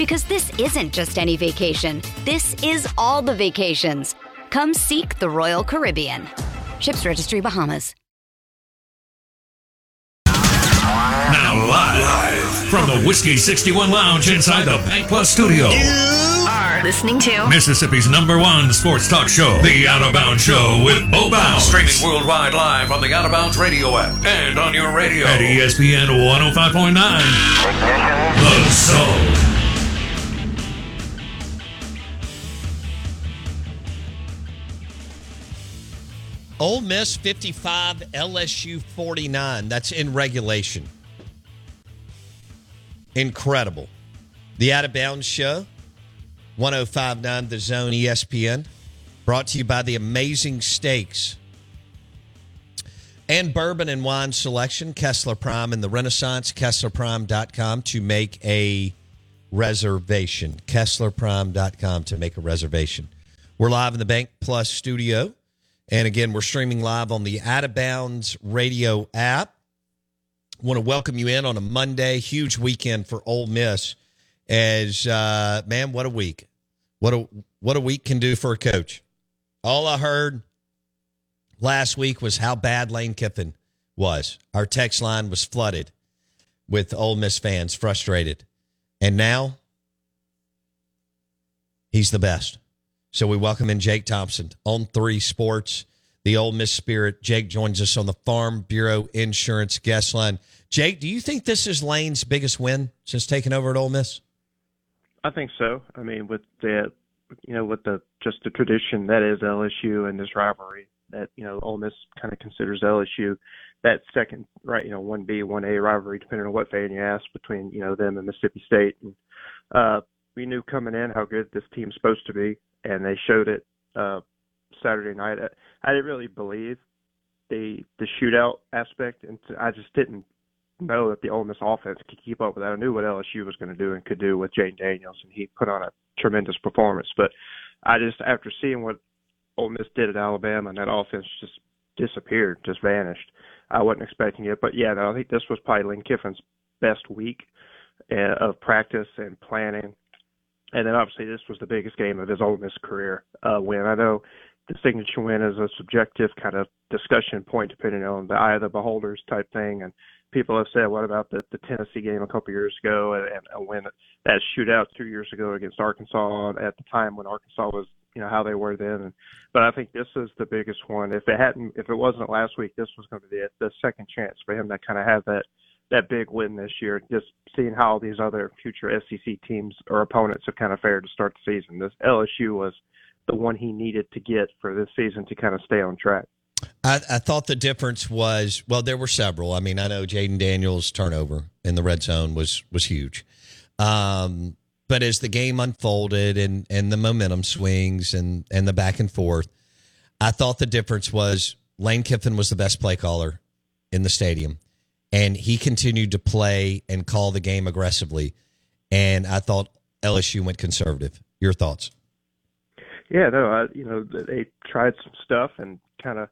Because this isn't just any vacation. This is all the vacations. Come seek the Royal Caribbean. Ships Registry Bahamas. Now live from the Whiskey 61 Lounge inside the BankPlus studio. You are listening to Mississippi's number one sports talk show, The Out of Bounds Show with Bo Bounds. Streaming worldwide live on the Out of Bounds radio app and on your radio at ESPN 105.9. Ole Miss 55, LSU 49. That's in regulation. Incredible. The Out of Bounds Show, 1059 The Zone ESPN, brought to you by the Amazing Steaks and Bourbon and Wine Selection, Kessler Prime and the Renaissance, KesslerPrime.com to make a reservation. KesslerPrime.com to make a reservation. We're live in the Bank Plus studio. And again, we're streaming live on the Out of Bounds radio app. Want to welcome you in on a Monday, huge weekend for Ole Miss. As uh, man, what a week! What a what a week can do for a coach. All I heard last week was how bad Lane Kiffin was. Our text line was flooded with Ole Miss fans frustrated, and now he's the best. So we welcome in Jake Thompson On3 Sports, the Ole Miss Spirit. Jake joins us on the Farm Bureau Insurance guest line. Jake, do you think this is Lane's biggest win since taking over at Ole Miss? I think so. I mean, with the, you know, with the just the tradition that is LSU and this rivalry that you know Ole Miss kind of considers LSU that second, right? You know, one B, one A rivalry, depending on what fan you ask, between you know them and Mississippi State. And uh, we knew coming in how good this team's supposed to be, and they showed it uh, Saturday night. I, I didn't really believe the the shootout aspect, and I just didn't know that the Ole Miss offense could keep up with that. I knew what LSU was going to do and could do with Jayden Daniels, and he put on a tremendous performance. But I just, after seeing what Ole Miss did at Alabama, and that offense just disappeared, just vanished. I wasn't expecting it, but yeah, no, I think this was probably Lane Kiffin's best week uh, of practice and planning. And then obviously this was the biggest game of his Ole Miss career uh, win. I know the signature win is a subjective kind of discussion point depending on the eye of the beholders type thing. And people have said, what about the, the Tennessee game a couple years ago and, and a win that shootout two years ago against Arkansas at the time when Arkansas was, you know, how they were then. And, but I think this is the biggest one. If it hadn't, if it wasn't last week, this was going to be the, the second chance for him to kind of have that that big win this year. Just seeing how these other future SEC teams or opponents have kind of fared to start the season. This LSU was the one he needed to get for this season to kind of stay on track. I, I thought the difference was well, there were several. I mean, I know Jayden Daniels' turnover in the red zone was was huge, um, but as the game unfolded and and the momentum swings and and the back and forth, I thought the difference was Lane Kiffin was the best play caller in the stadium, and he continued to play and call the game aggressively, and I thought LSU went conservative. Your thoughts? Yeah, no, I, you know, they tried some stuff and kind of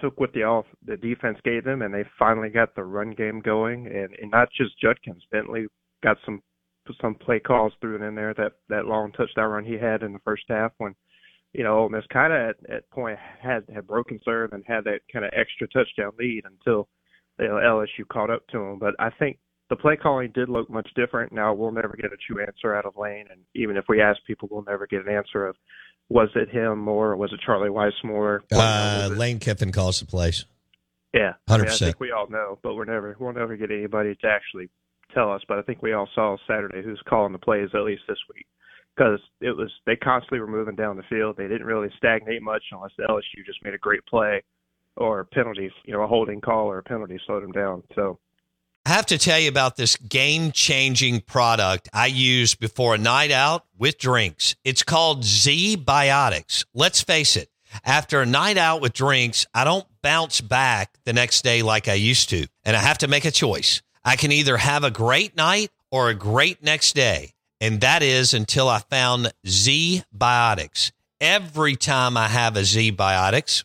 took what the off the defense gave them, and they finally got the run game going. And, and not just Judkins, Bentley got some some play calls through it in there. That that long touchdown run he had in the first half when you know Ole Miss kind of at, at point had had broken serve and had that kind of extra touchdown lead until you know, LSU caught up to them. But I think the play calling did look much different. Now we'll never get a true answer out of Lane, and even if we ask people, we'll never get an answer of was it him more or was it Charlie Weis more? Uh, Lane Kiffin calls the plays. Yeah, hundred I, mean, I think we all know, but we're never we'll never get anybody to actually tell us. But I think we all saw Saturday who's calling the plays at least this week because it was they constantly were moving down the field. They didn't really stagnate much unless the LSU just made a great play or a penalty, you know, a holding call or a penalty slowed them down. So I have to tell you about this game changing product I use before a night out with drinks. It's called ZBiotics. Let's face it, after a night out with drinks, I don't bounce back the next day like I used to. And I have to make a choice. I can either have a great night or a great next day. And that is until I found Z Biotics. Every time I have a ZBiotics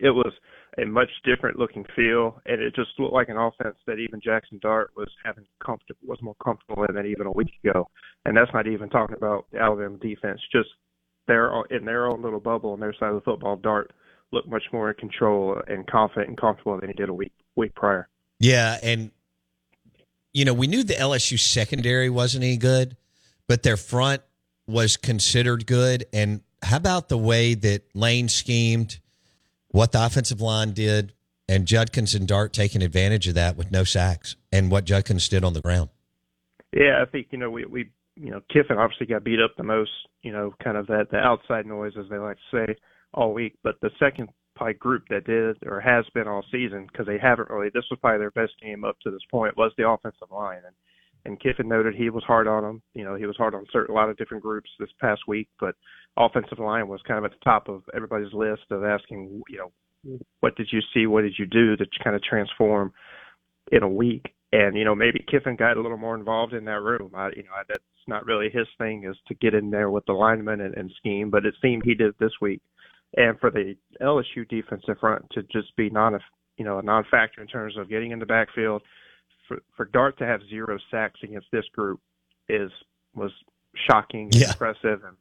It was a much different looking feel, and it just looked like an offense that even Jaxson Dart was having comfort was more comfortable in than even a week ago. And that's not even talking about the Alabama defense. Just their in their own little bubble on their side of the football, Dart looked much more in control and confident and comfortable than he did a week week prior. Yeah, and you know, we knew the LSU secondary wasn't any good, but their front was considered good. And how about the way that Lane schemed, what the offensive line did, and Judkins and Dart taking advantage of that with no sacks, and what Judkins did on the ground. Yeah, I think you know we we you know Kiffin obviously got beat up the most. You know, kind of that the outside noise as they like to say all week. But the second probably group that did or has been all season because they haven't really. This was probably their best game up to this point was the offensive line and. And Kiffin noted he was hard on them. You know, he was hard on certain a lot of different groups this past week, but offensive line was kind of at the top of everybody's list of asking, you know, what did you see, what did you do to kind of transform in a week? And you know, maybe Kiffin got a little more involved in that room. I, you know, I, that's not really his thing is to get in there with the linemen and, and scheme, but it seemed he did this week. And for the LSU defensive front to just be non, you know, a non-factor in terms of getting in the backfield, for for Dart to have zero sacks against this group is was shocking and Yeah. impressive. And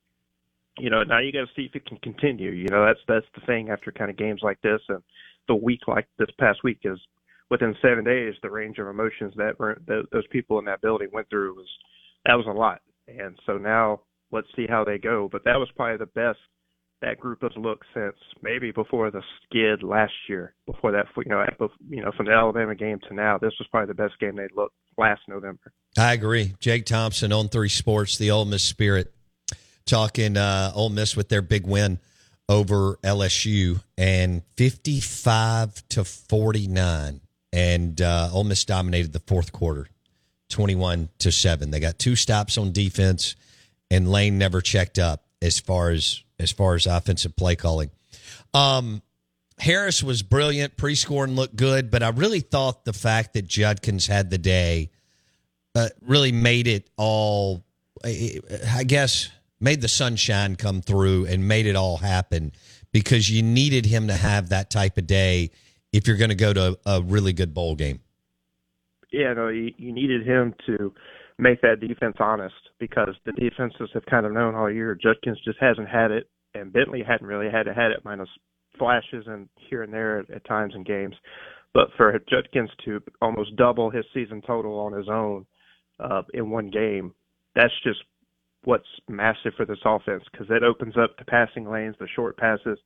you know now you got to see if it can continue. You know that's that's the thing after kind of games like this and the week like this past week is within seven days the range of emotions that were th- those people in that building went through was that was a lot. And so now let's see how they go. But that was probably the best that group has looked since maybe before the skid last year before that you know you know from the Alabama game to now this was probably the best game they'd looked last November I agree. Jake Thompson On3 Sports, the Ole Miss Spirit, talking uh, Ole Miss with their big win over LSU and 55 to 49. And uh, Ole Miss dominated the fourth quarter, 21 to 7. They got two stops on defense, and Lane never checked up as far as as far as offensive play calling. Um, Harris was brilliant, pre-scoring looked good, but I really thought the fact that Judkins had the day uh, really made it all. I guess made the sunshine come through and made it all happen because you needed him to have that type of day if you're going to go to a really good bowl game. Yeah, no, you, you needed him to make that defense honest because the defenses have kind of known all year Judkins just hasn't had it, and Bentley hadn't really had it, had it minus flashes and here and there at, at times in games. But for Judkins to almost double his season total on his own uh, in one game, that's just what's massive for this offense because it opens up the passing lanes, the short passes.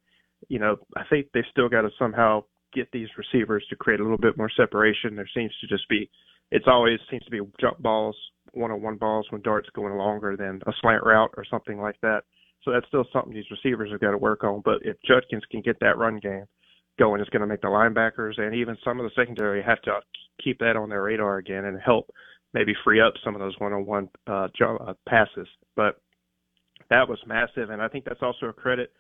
You know, I think they still got to somehow get these receivers to create a little bit more separation. There seems to just be, it's always seems to be jump balls, one-on-one balls when Dart's going longer than a slant route or something like that. So that's still something these receivers have got to work on. But if Judkins can get that run game going, it's going to make the linebackers and even some of the secondary have to keep that on their radar again and help maybe free up some of those one-on-one uh, uh, passes. But that was massive, and I think that's also a credit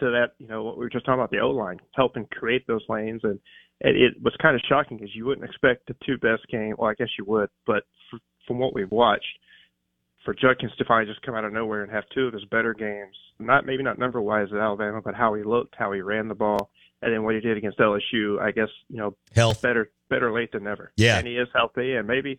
to that. You know, what we were just talking about the O line helping create those lanes, and, and it was kind of shocking because you wouldn't expect the two best game. Well, I guess you would, but from what we've watched, for Judkins to finally just come out of nowhere and have two of his better games, not maybe not number wise at Alabama, but how he looked, how he ran the ball, and then what he did against LSU. I guess you know, health better better late than never. Yeah, and he is healthy, and maybe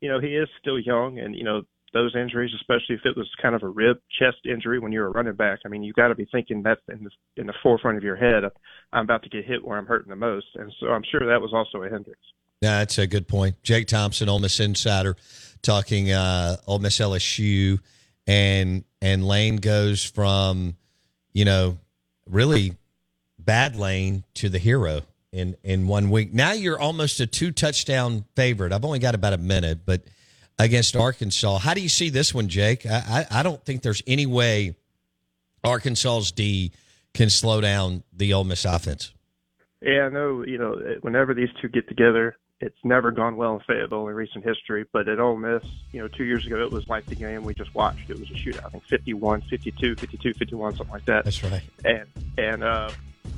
you know, he is still young, and you know those injuries, especially if it was kind of a rib chest injury when you're a running back. I mean, you got to be thinking that in the in the forefront of your head. I'm about to get hit where I'm hurting the most, and so I'm sure that was also a hindrance. That's a good point. Jake Thompson, Ole Miss insider, talking uh, Ole Miss LSU, and and Lane goes from, you know, really bad Lane to the hero in in one week. Now you're almost a two touchdown favorite. I've only got about a minute, but against Arkansas, how do you see this one, Jake? I I, I don't think there's any way Arkansas's D can slow down the Ole Miss offense. Yeah, I know. You know, whenever these two get together, it's never gone well in Fayetteville in recent history. But at Ole Miss, you know, two years ago, it was like the game we just watched. It was a shootout. I think 51, 52, 52, 51, something like that. That's right. And and uh,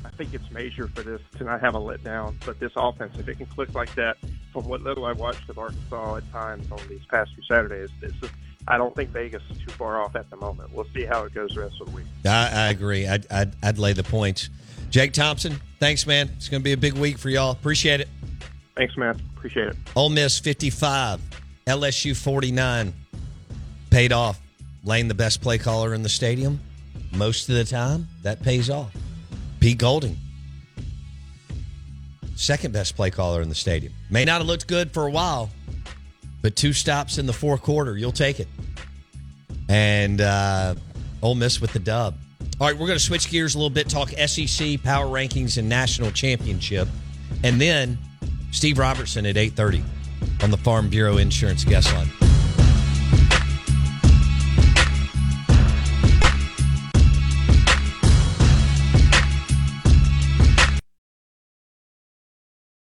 I think it's major for this to not have a letdown. But this offense, if it can click like that, from what little I watched of Arkansas at times on these past few Saturdays, this is, I don't think Vegas is too far off at the moment. We'll see how it goes the rest of the week. I, I agree. I'd, I'd, I'd lay the points. Jake Thompson, thanks, man. It's going to be a big week for y'all. Appreciate it. Thanks, man. Appreciate it. Ole Miss 55, LSU 49. Paid off. Lane, the best play caller in the stadium. Most of the time, that pays off. Pete Golding, second best play caller in the stadium. May not have looked good for a while, but two stops in the fourth quarter, you'll take it. And uh, Ole Miss with the dub. All right, we're going to switch gears a little bit, talk SEC power rankings and national championship, and then Steve Robertson at eight thirty on the Farm Bureau Insurance guest line.